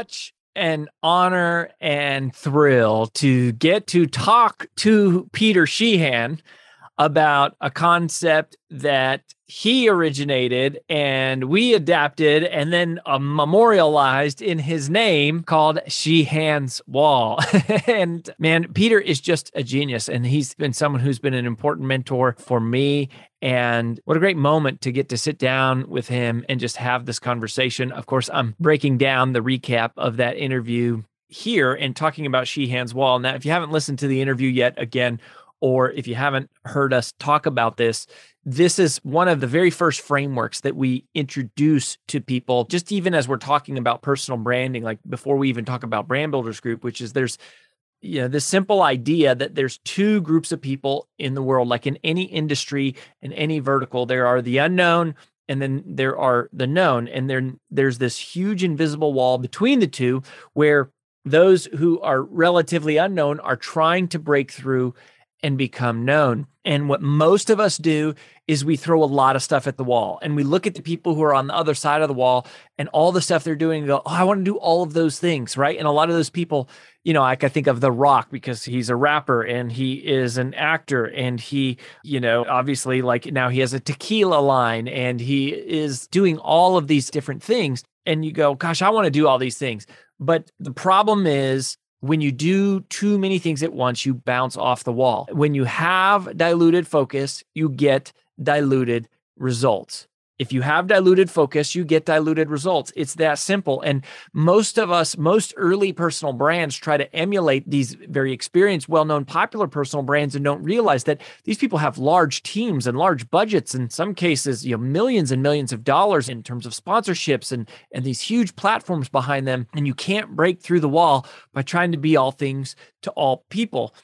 Such an honor and thrill to get to talk to Peter Sheahan about a concept that he originated and we adapted and then uh, memorialized in his name called Sheahan's Wall. and man, Peter is just a genius and he's been someone who's been an important mentor for me. And what a great moment to get to sit down with him and just have this conversation. Of course, I'm breaking down the recap of that interview here and talking about Sheahan's Wall. Now, if you haven't listened to the interview yet, again, or if you haven't heard us talk about this, this is one of the very first frameworks that we introduce to people, just even as we're talking about personal branding, like before we even talk about Brand Builders Group, which is there's you know this simple idea that there's two groups of people in the world like in any industry in any vertical there are the unknown and then there are the known. And then there's this huge invisible wall between the two where those who are relatively unknown are trying to break through and become known. And what most of us do is we throw a lot of stuff at the wall and we look at the people who are on the other side of the wall and all the stuff they're doing and go, Oh, I want to do all of those things. Right. And a lot of those people, you know, like I think of The Rock because he's a rapper and he is an actor and he, you know, obviously like now he has a tequila line and he is doing all of these different things. And you go, Gosh, I want to do all these things. But the problem is when you do too many things at once, you bounce off the wall. When you have diluted focus, you get diluted results. If you have diluted focus, you get diluted results. It's that simple. And most of us, most early personal brands try to emulate these very experienced, well known, popular personal brands and don't realize that these people have large teams and large budgets. In some cases, you know, millions and millions of dollars in terms of sponsorships and, and these huge platforms behind them. And you can't break through the wall by trying to be all things to all people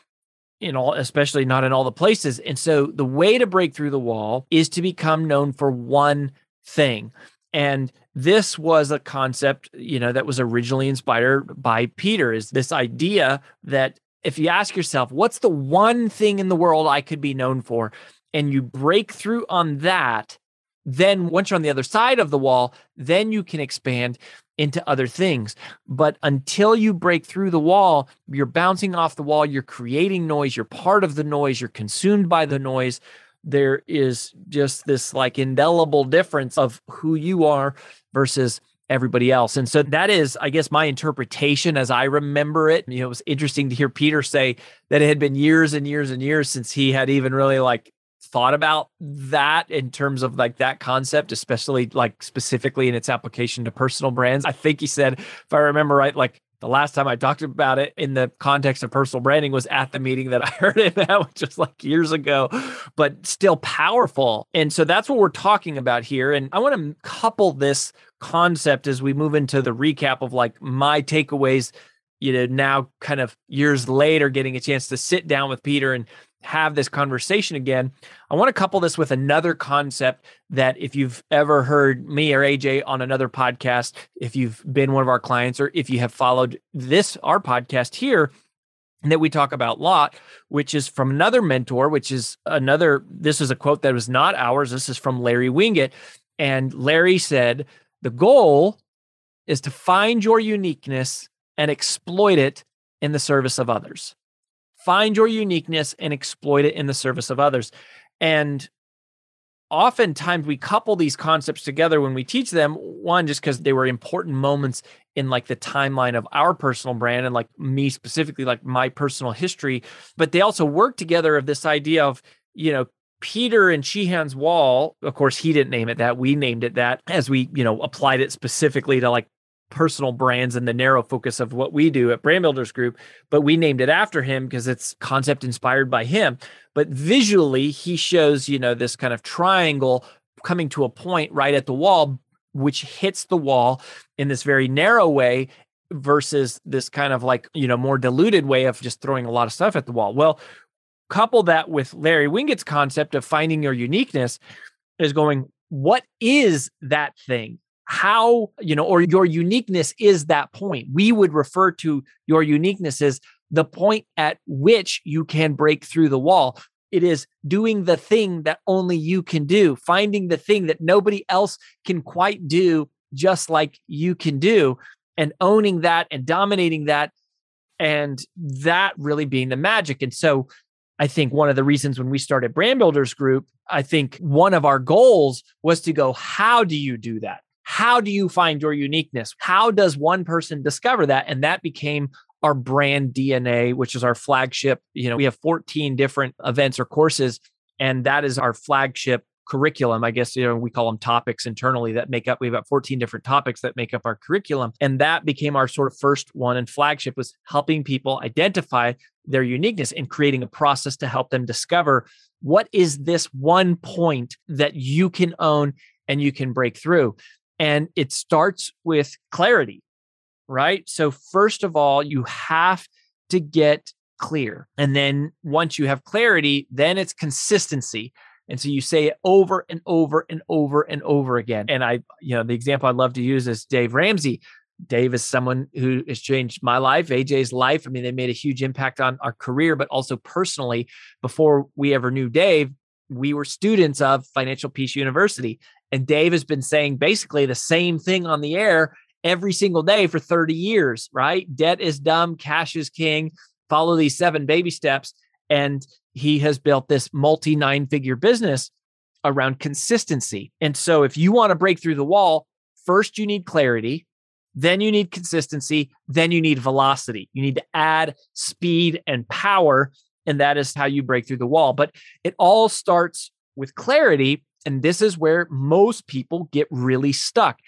in all especially not in all the places. And so the way to break through the wall is to become known for one thing. And this was a concept you know that was originally inspired by peter is this idea that if you ask yourself what's the one thing in the world i could be known for? And you break through on that then once you're on the other side of the wall then you can expand into other things. But until you break through the wall, you're bouncing off the wall, you're creating noise, you're part of the noise, you're consumed by the noise. There is just this like indelible difference of who you are versus everybody else. And so that is, I guess, my interpretation as I remember it. You know, it was interesting to hear Peter say that it had been years and years and years since he had even really like thought about that in terms of like that concept, especially like specifically in its application to personal brands. I think he said, if I remember right, like the last time I talked about it in the context of personal branding was at the meeting that I heard it at, which was like years ago, but still powerful. And so that's what we're talking about here. And I want to couple this concept as we move into the recap of like my takeaways, you know, now kind of years later, getting a chance to sit down with Peter and have this conversation again. I want to couple this with another concept that if you've ever heard me or AJ on another podcast, if you've been one of our clients, or if you have followed this, our podcast here, that we talk about a lot, which is from another mentor, which is another, this is a quote that was not ours. This is from Larry Winget. And Larry said, the goal is to find your uniqueness and exploit it in the service of others find your uniqueness and exploit it in the service of others. And oftentimes we couple these concepts together when we teach them one just because they were important moments in like the timeline of our personal brand and like me specifically like my personal history but they also work together of this idea of you know Peter and Sheahan's wall, of course, he didn't name it that. We named it that as we, you know, applied it specifically to like personal brands and the narrow focus of what we do at Brand Builders Group, but we named it after him because it's concept inspired by him. But visually, he shows, you know, this kind of triangle coming to a point right at the wall, which hits the wall in this very narrow way versus this kind of like, you know, more diluted way of just throwing a lot of stuff at the wall. Well, couple that with Larry Winget's concept of finding your uniqueness is going, what is that thing? How, you know, or your uniqueness is that point. We would refer to your uniqueness as the point at which you can break through the wall. It is doing the thing that only you can do, finding the thing that nobody else can quite do, just like you can do, and owning that and dominating that. And that really being the magic. And so I think one of the reasons when we started Brand Builders Group, I think one of our goals was to go, how do you do that? How do you find your uniqueness? How does one person discover that? And that became our brand DNA, which is our flagship. You know, we have 14 different events or courses, and that is our flagship curriculum. I guess, you know, we call them topics internally that make up, we have got 14 different topics that make up our curriculum. And that became our sort of first one and flagship was helping people identify their uniqueness and creating a process to help them discover what is this one point that you can own and you can break through. And it starts with clarity, right? So, first of all, you have to get clear. And then once you have clarity, then it's consistency. And so you say it over and over and over and over again. And I, you know, the example I love to use is Dave Ramsey. Dave is someone who has changed my life, AJ's life. I mean, they made a huge impact on our career, but also personally. Before we ever knew Dave, we were students of Financial Peace University. And Dave has been saying basically the same thing on the air every single day for 30 years, right? Debt is dumb, cash is king. Follow these seven baby steps. And he has built this multi nine figure business around consistency. And so if you want to break through the wall, first you need clarity, then you need consistency, then you need velocity. You need to add speed and power. And that is how you break through the wall. But it all starts with clarity and this is where most people get really stuck.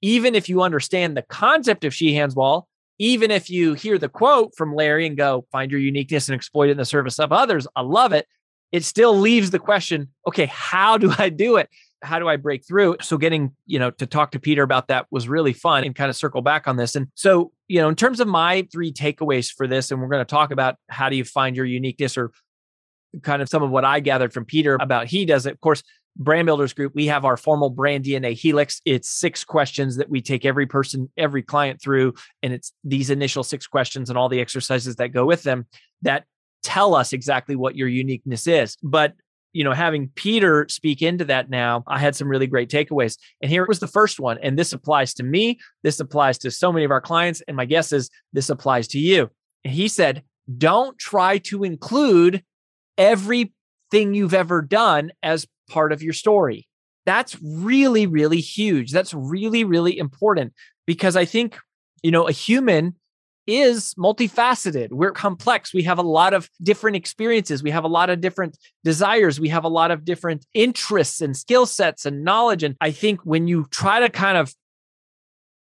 Even if you understand the concept of Sheahan's Wall, even if you hear the quote from Larry and go, find your uniqueness and exploit it in the service of others, I love it. It still leaves the question, okay, how do I do it? How do I break through? So getting, you know, to talk to Peter about that was really fun and kind of circle back on this. And so, you know, in terms of my three takeaways for this, and we're going to talk about how do you find your uniqueness or kind of some of what I gathered from Peter about he does it. Of course, Brand Builders Group, we have our formal brand DNA helix. It's six questions that we take every person, every client through. And it's these initial six questions and all the exercises that go with them that tell us exactly what your uniqueness is. But you know, having Peter speak into that now, I had some really great takeaways. And here was the first one. And this applies to me. This applies to so many of our clients. And my guess is this applies to you. And he said, don't try to include everything you've ever done as part of your story. That's really, really huge. That's really, really important because I think, you know, a human is multifaceted. We're complex. We have a lot of different experiences. We have a lot of different desires. We have a lot of different interests and skill sets and knowledge. And I think when you try to kind of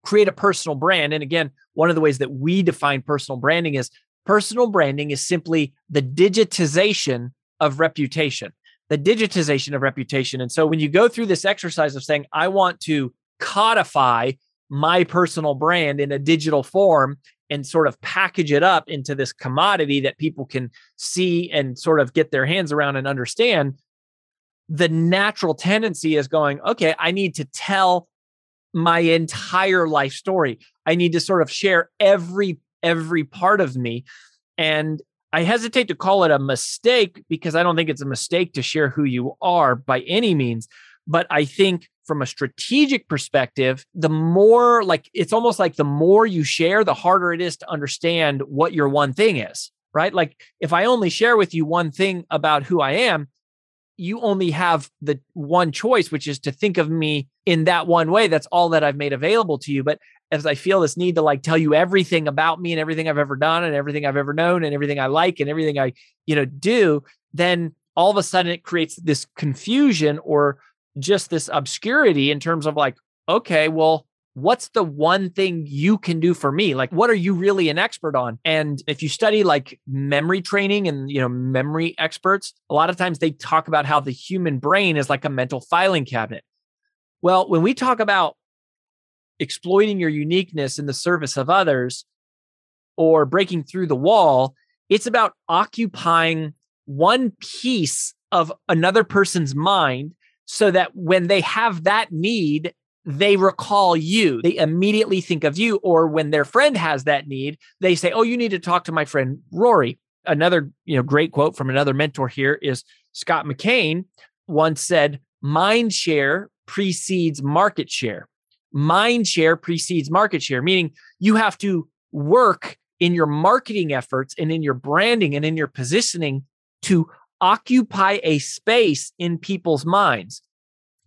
create a personal brand. And again, one of the ways that we define personal branding is personal branding is simply the digitization of reputation, the digitization of reputation. And so when you go through this exercise of saying, I want to codify my personal brand in a digital form and sort of package it up into this commodity that people can see and sort of get their hands around and understand, the natural tendency is going, okay, I need to tell my entire life story. I need to sort of share every every part of me and I hesitate to call it a mistake because I don't think it's a mistake to share who you are by any means, but I think from a strategic perspective, the more like it's almost like the more you share, the harder it is to understand what your one thing is, right? Like if I only share with you one thing about who I am, you only have the one choice, which is to think of me in that one way. That's all that I've made available to you. But as I feel this need to like tell you everything about me and everything I've ever done and everything I've ever known and everything I like and everything I, you know, do, then all of a sudden it creates this confusion or just this obscurity in terms of like, okay, well, what's the one thing you can do for me? Like what are you really an expert on? And if you study like memory training and you know memory experts a lot of times they talk about how the human brain is like a mental filing cabinet. Well when we talk about exploiting your uniqueness in the service of others or breaking through the wall it's about occupying one piece of another person's mind so that when they have that need they recall you. They immediately think of you. Or when their friend has that need, they say, Oh, you need to talk to my friend Rory. Another, you know, great quote from another mentor here is Scott McCain once said, mind share precedes market share. Mind share precedes market share, meaning you have to work in your marketing efforts and in your branding and in your positioning to occupy a space in people's minds.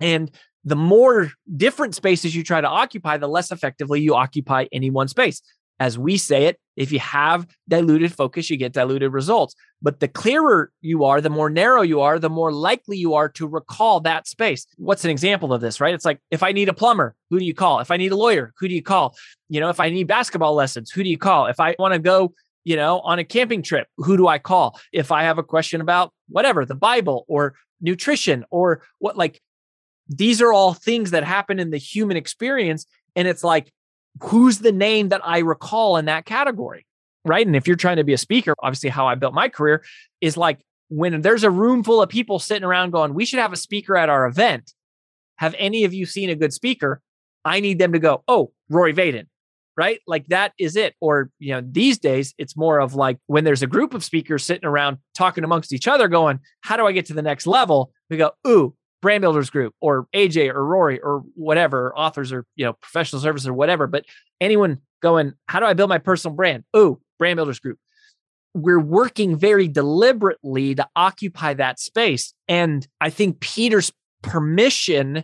And the more different spaces you try to occupy, the less effectively you occupy any one space. As we say it, if you have diluted focus, you get diluted results. But the clearer you are, the more narrow you are, the more likely you are to recall that space. What's an example of this, right? It's like if I need a plumber, who do you call? If I need a lawyer, who do you call? You know, if I need basketball lessons, who do you call? If I want to go, you know, on a camping trip, who do I call? If I have a question about whatever, the Bible or nutrition or what, like these are all things that happen in the human experience. And it's like, who's the name that I recall in that category? Right. And if you're trying to be a speaker, obviously, how I built my career is like when there's a room full of people sitting around going, we should have a speaker at our event. Have any of you seen a good speaker? I need them to go, oh, Rory Vaden, right? Like that is it. Or, you know, these days it's more of like when there's a group of speakers sitting around talking amongst each other, going, how do I get to the next level? We go, ooh, brand builders group or AJ or Rory or whatever, authors or you know, professional services or whatever. But anyone going, how do I build my personal brand? Oh, brand builders group. We're working very deliberately to occupy that space. And I think Peter's permission,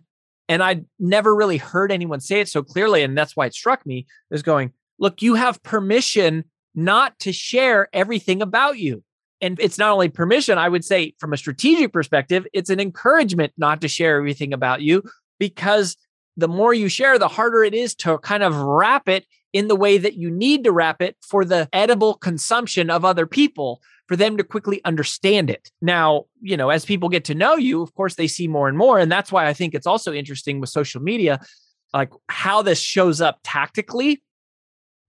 and I never really heard anyone say it so clearly, and that's why it struck me, is going, look, you have permission not to share everything about you. And it's not only permission, I would say from a strategic perspective, it's an encouragement not to share everything about you because the more you share, the harder it is to kind of wrap it in the way that you need to wrap it for the edible consumption of other people for them to quickly understand it. Now, you know, as people get to know you, of course, they see more and more. And that's why I think it's also interesting with social media, like how this shows up tactically.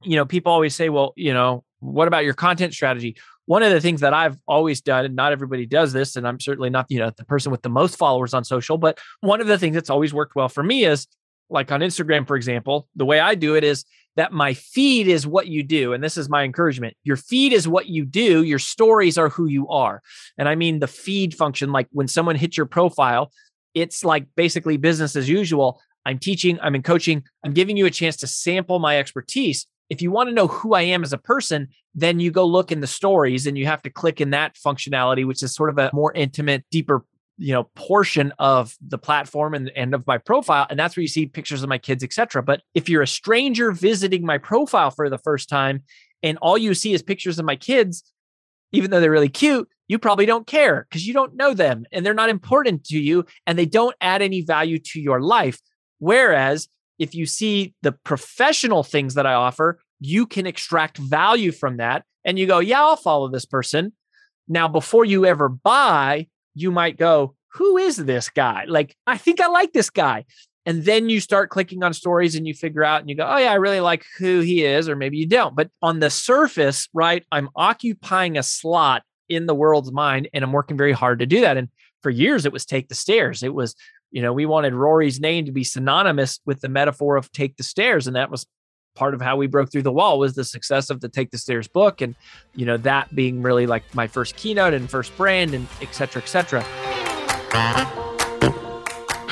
You know, people always say, well, you know, what about your content strategy? one of the things that I've always done, and not everybody does this, and I'm certainly not, you know, the person with the most followers on social, but one of the things that's always worked well for me is like on Instagram, for example, the way I do it is that my feed is what you do. And this is my encouragement. Your feed is what you do. Your stories are who you are. And I mean the feed function, like when someone hits your profile, it's like basically business as usual. I'm teaching, I'm in coaching, I'm giving you a chance to sample my expertise if you want to know who I am as a person, then you go look in the stories and you have to click in that functionality, which is sort of a more intimate, deeper you know portion of the platform and, and of my profile and that's where you see pictures of my kids etc but if you're a stranger visiting my profile for the first time and all you see is pictures of my kids even though they're really cute you probably don't care because you don't know them and they're not important to you and they don't add any value to your life. Whereas if you see the professional things that I offer, you can extract value from that. And you go, yeah, I'll follow this person. Now, before you ever buy, you might go, who is this guy? Like, I think I like this guy. And then you start clicking on stories and you figure out and you go, oh, yeah, I really like who he is, or maybe you don't. But on the surface, right, I'm occupying a slot in the world's mind and I'm working very hard to do that. And for years, it was take the stairs. It was, you know, we wanted Rory's name to be synonymous with the metaphor of take the stairs. And that was part of how we broke through the wall was the success of the take the stairs book and you know that being really like my first keynote and first brand and et cetera et cetera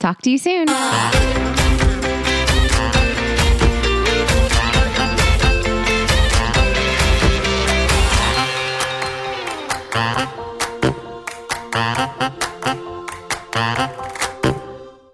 Talk to you soon.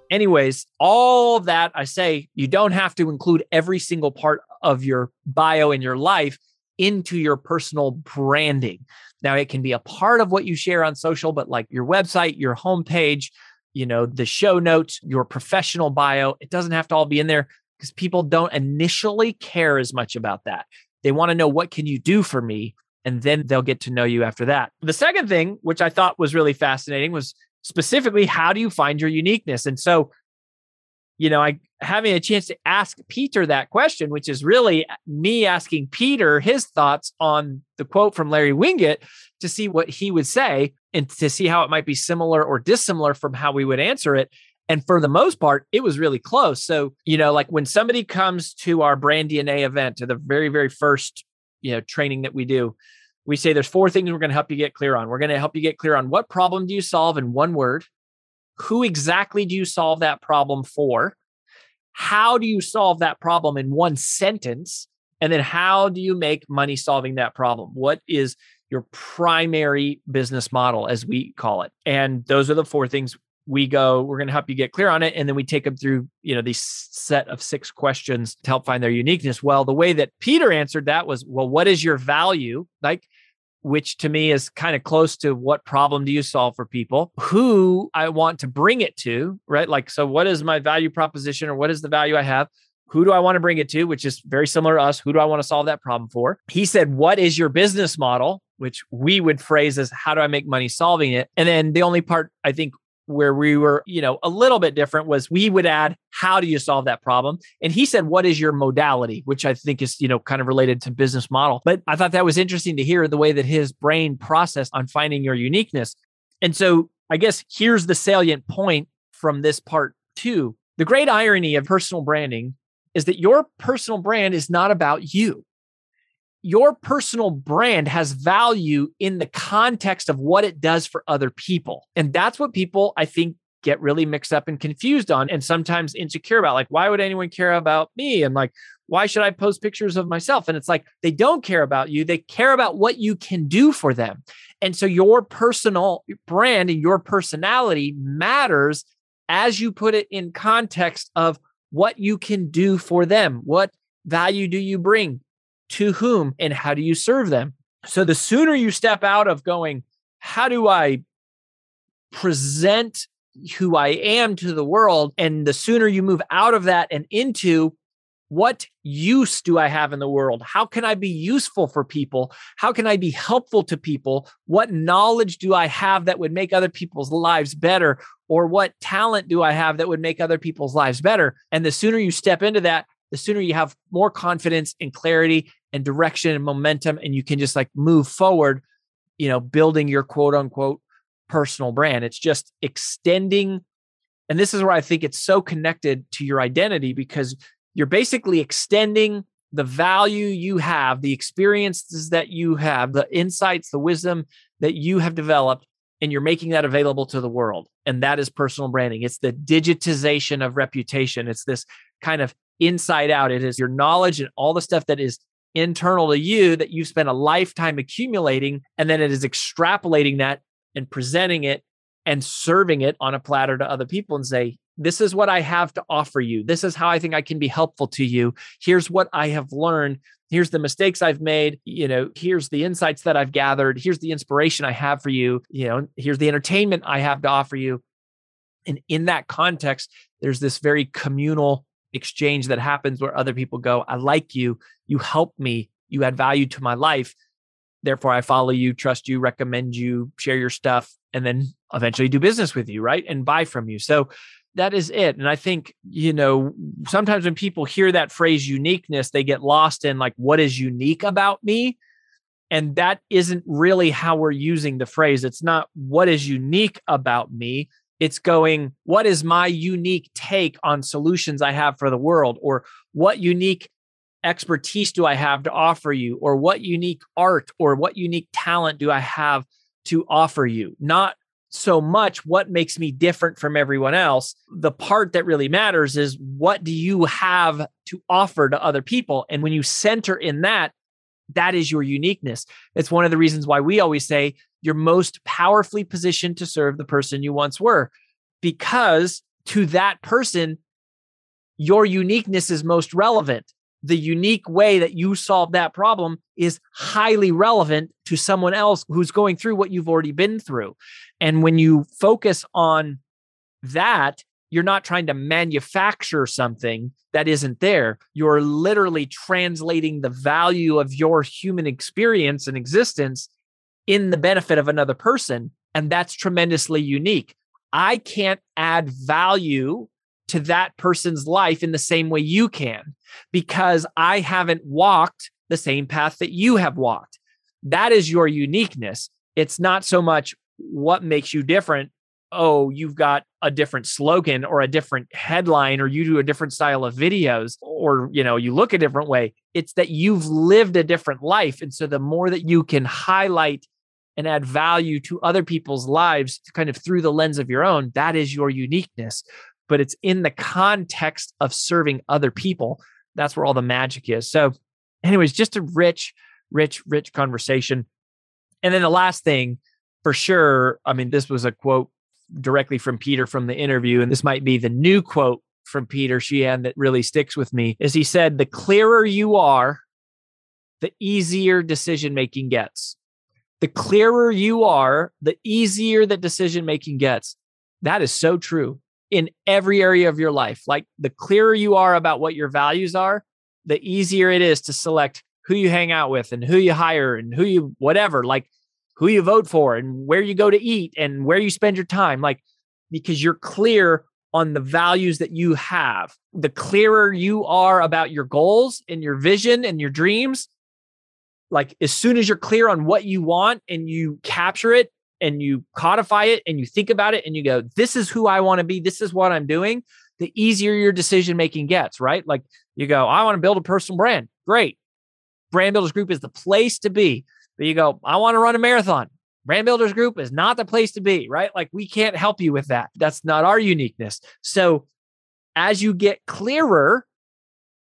Anyways, all that I say, you don't have to include every single part of your bio in your life into your personal branding. Now, it can be a part of what you share on social, but like your website, your homepage, you know, the show notes, your professional bio. It doesn't have to all be in there because people don't initially care as much about that. They want to know what can you do for me and then they'll get to know you after that. The second thing, which I thought was really fascinating, was specifically how do you find your uniqueness? And so, you know, I having a chance to ask Peter that question, which is really uh, me asking Peter his thoughts on the quote from Larry Winget to see what he would say and to see how it might be similar or dissimilar from how we would answer it. And for the most part, it was really close. So, you know, like when somebody comes to our brand DNA event, to the very, very first, you know, training that we do, we say there's four things we're going to help you get clear on. We're going to help you get clear on what problem do you solve in one word? Who exactly do you solve that problem for? How do you solve that problem in one sentence? And then how do you make money solving that problem? What is your primary business model, as we call it. And those are the four things we go we're going to help you get clear on it and then we take them through you know these set of six questions to help find their uniqueness well the way that peter answered that was well what is your value like which to me is kind of close to what problem do you solve for people who i want to bring it to right like so what is my value proposition or what is the value i have who do I want to bring it to? Which is very similar to us. Who do I want to solve that problem for? He said, What is your business model? Which we would phrase as how do I make money solving it? And then the only part I think where we were, you know, a little bit different was we would add, how do you solve that problem? And he said, what is your modality? Which I think is, you know, kind of related to business model. But I thought that was interesting to hear the way that his brain processed on finding your uniqueness. And so I guess here's the salient point from this part two. The great irony of personal branding is that your personal brand is not about you. Your personal brand has value in the context of what it does for other people. And that's what people, I think, get really mixed up and confused on and sometimes insecure about. Like, why would anyone care about me? And like, why should I post pictures of myself? And it's like, they don't care about you. They care about what you can do for them. And so your personal brand and your personality matters as you put it in context of what you can do for them. What value do you bring to whom and how do you serve them? So the sooner you step out of going, how do I present who I am to the world? And the sooner you move out of that and into what use do I have in the world? How can I be useful for people? How can I be helpful to people? What knowledge do I have that would make other people's lives better? Or what talent do I have that would make other people's lives better? And the sooner you step into that, the sooner you have more confidence and clarity and direction and momentum, and you can just like move forward, you know, building your quote unquote personal brand. It's just extending. And this is where I think it's so connected to your identity because you're basically extending the value you have, the experiences that you have, the insights, the wisdom that you have developed and you're making that available to the world. And that is personal branding. It's the digitization of reputation. It's this kind of inside out. It is your knowledge and all the stuff that is internal to you that you've spent a lifetime accumulating. And then it is extrapolating that and presenting it and serving it on a platter to other people and say, this is what I have to offer you. This is how I think I can be helpful to you. Here's what I have learned. Here's the mistakes I've made. You know, here's the insights that I've gathered. Here's the inspiration I have for you. You know, here's the entertainment I have to offer you. And in that context, there's this very communal exchange that happens where other people go, I like you. You help me. You add value to my life. Therefore, I follow you, trust you, recommend you, share your stuff, and then eventually do business with you, right? And buy from you. So that is it. And I think, you know, sometimes when people hear that phrase uniqueness, they get lost in like, what is unique about me? And that isn't really how we're using the phrase. It's not what is unique about me. It's going, what is my unique take on solutions I have for the world? Or what unique expertise do I have to offer you? Or what unique art or what unique talent do I have to offer you? Not so much what makes me different from everyone else. The part that really matters is what do you have to offer to other people? And when you center in that, that is your uniqueness. It's one of the reasons why we always say you're most powerfully positioned to serve the person you once were, because to that person, your uniqueness is most relevant the unique way that you solve that problem is highly relevant to someone else who's going through what you've already been through. And when you focus on that, you're not trying to manufacture something that isn't there. You're literally translating the value of your human experience and existence in the benefit of another person. And that's tremendously unique. I can't add value to that person's life in the same way you can because I haven't walked the same path that you have walked. That is your uniqueness. It's not so much what makes you different. Oh, you've got a different slogan or a different headline or you do a different style of videos or you know, you look a different way. It's that you've lived a different life and so the more that you can highlight and add value to other people's lives kind of through the lens of your own, that is your uniqueness. But it's in the context of serving other people that's where all the magic is. So, anyways, just a rich, rich, rich conversation. And then the last thing, for sure, I mean, this was a quote directly from Peter from the interview, and this might be the new quote from Peter Sheahan that really sticks with me. Is he said, "The clearer you are, the easier decision making gets. The clearer you are, the easier that decision making gets." That is so true in every area of your life. Like the clearer you are about what your values are, the easier it is to select who you hang out with and who you hire and who you whatever, like who you vote for and where you go to eat and where you spend your time. Like because you're clear on the values that you have. The clearer you are about your goals and your vision and your dreams, like as soon as you're clear on what you want and you capture it and you codify it and you think about it and you go, this is who I want to be, this is what I'm doing, the easier your decision making gets, right? Like you go, I want to build a personal brand. Great. Brand Builders Group is the place to be. But you go, I want to run a marathon. Brand Builders Group is not the place to be, right? Like we can't help you with that. That's not our uniqueness. So as you get clearer,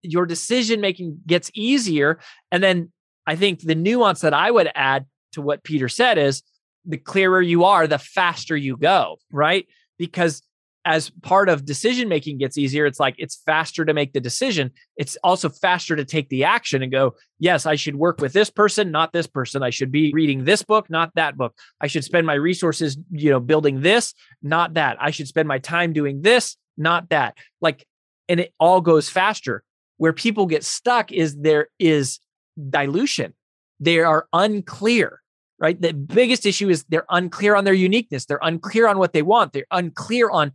your decision making gets easier. And then I think the nuance that I would add to what Peter said is the clearer you are, the faster you go, right? Because as part of decision making gets easier, it's like it's faster to make the decision. It's also faster to take the action and go, yes, I should work with this person, not this person. I should be reading this book, not that book. I should spend my resources, you know, building this, not that. I should spend my time doing this, not that. Like, and it all goes faster. Where people get stuck is there is dilution. They are unclear right? The biggest issue is they're unclear on their uniqueness. They're unclear on what they want. They're unclear on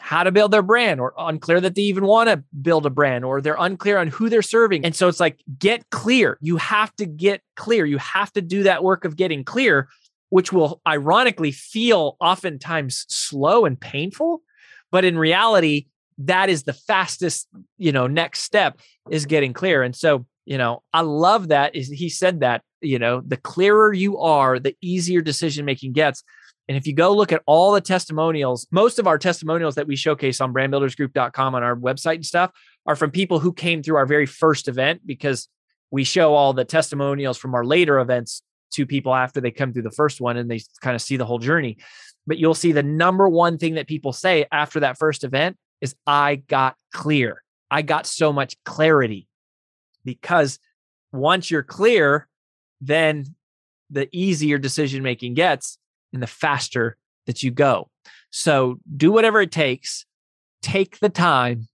how to build their brand or unclear that they even want to build a brand or they're unclear on who they're serving. And so it's like, get clear. You have to get clear. You have to do that work of getting clear, which will ironically feel oftentimes slow and painful. But in reality, that is the fastest, you know, next step is getting clear. And so, you know, I love that is he said that you know the clearer you are the easier decision making gets And if you go look at all the testimonials, most of our testimonials that we showcase on brandbuildersgroup.com on our website and stuff are from people who came through our very first event because we show all the testimonials from our later events to people after they come through the first one and they kind of see the whole journey. But you'll see the number one thing that people say after that first event is, I got clear. I got so much clarity because once you're clear, then the easier decision making gets and the faster that you go. So do whatever it takes, take the time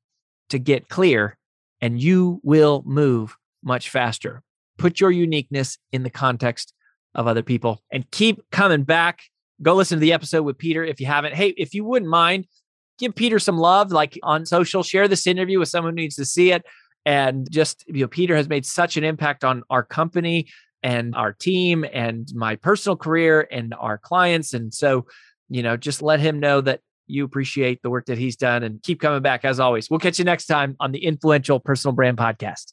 to get clear, and you will move much faster. Put your uniqueness in the context of other people and keep coming back. Go listen to the episode with Peter if you haven't. Hey, if you wouldn't mind, give Peter some love, like on social, share this interview with someone who needs to see it. And just, you know, Peter has made such an impact on our company and our team and my personal career and our clients. And so, you know, just let him know that you appreciate the work that he's done and keep coming back as always. We'll catch you next time on the Influential Personal Brand Podcast.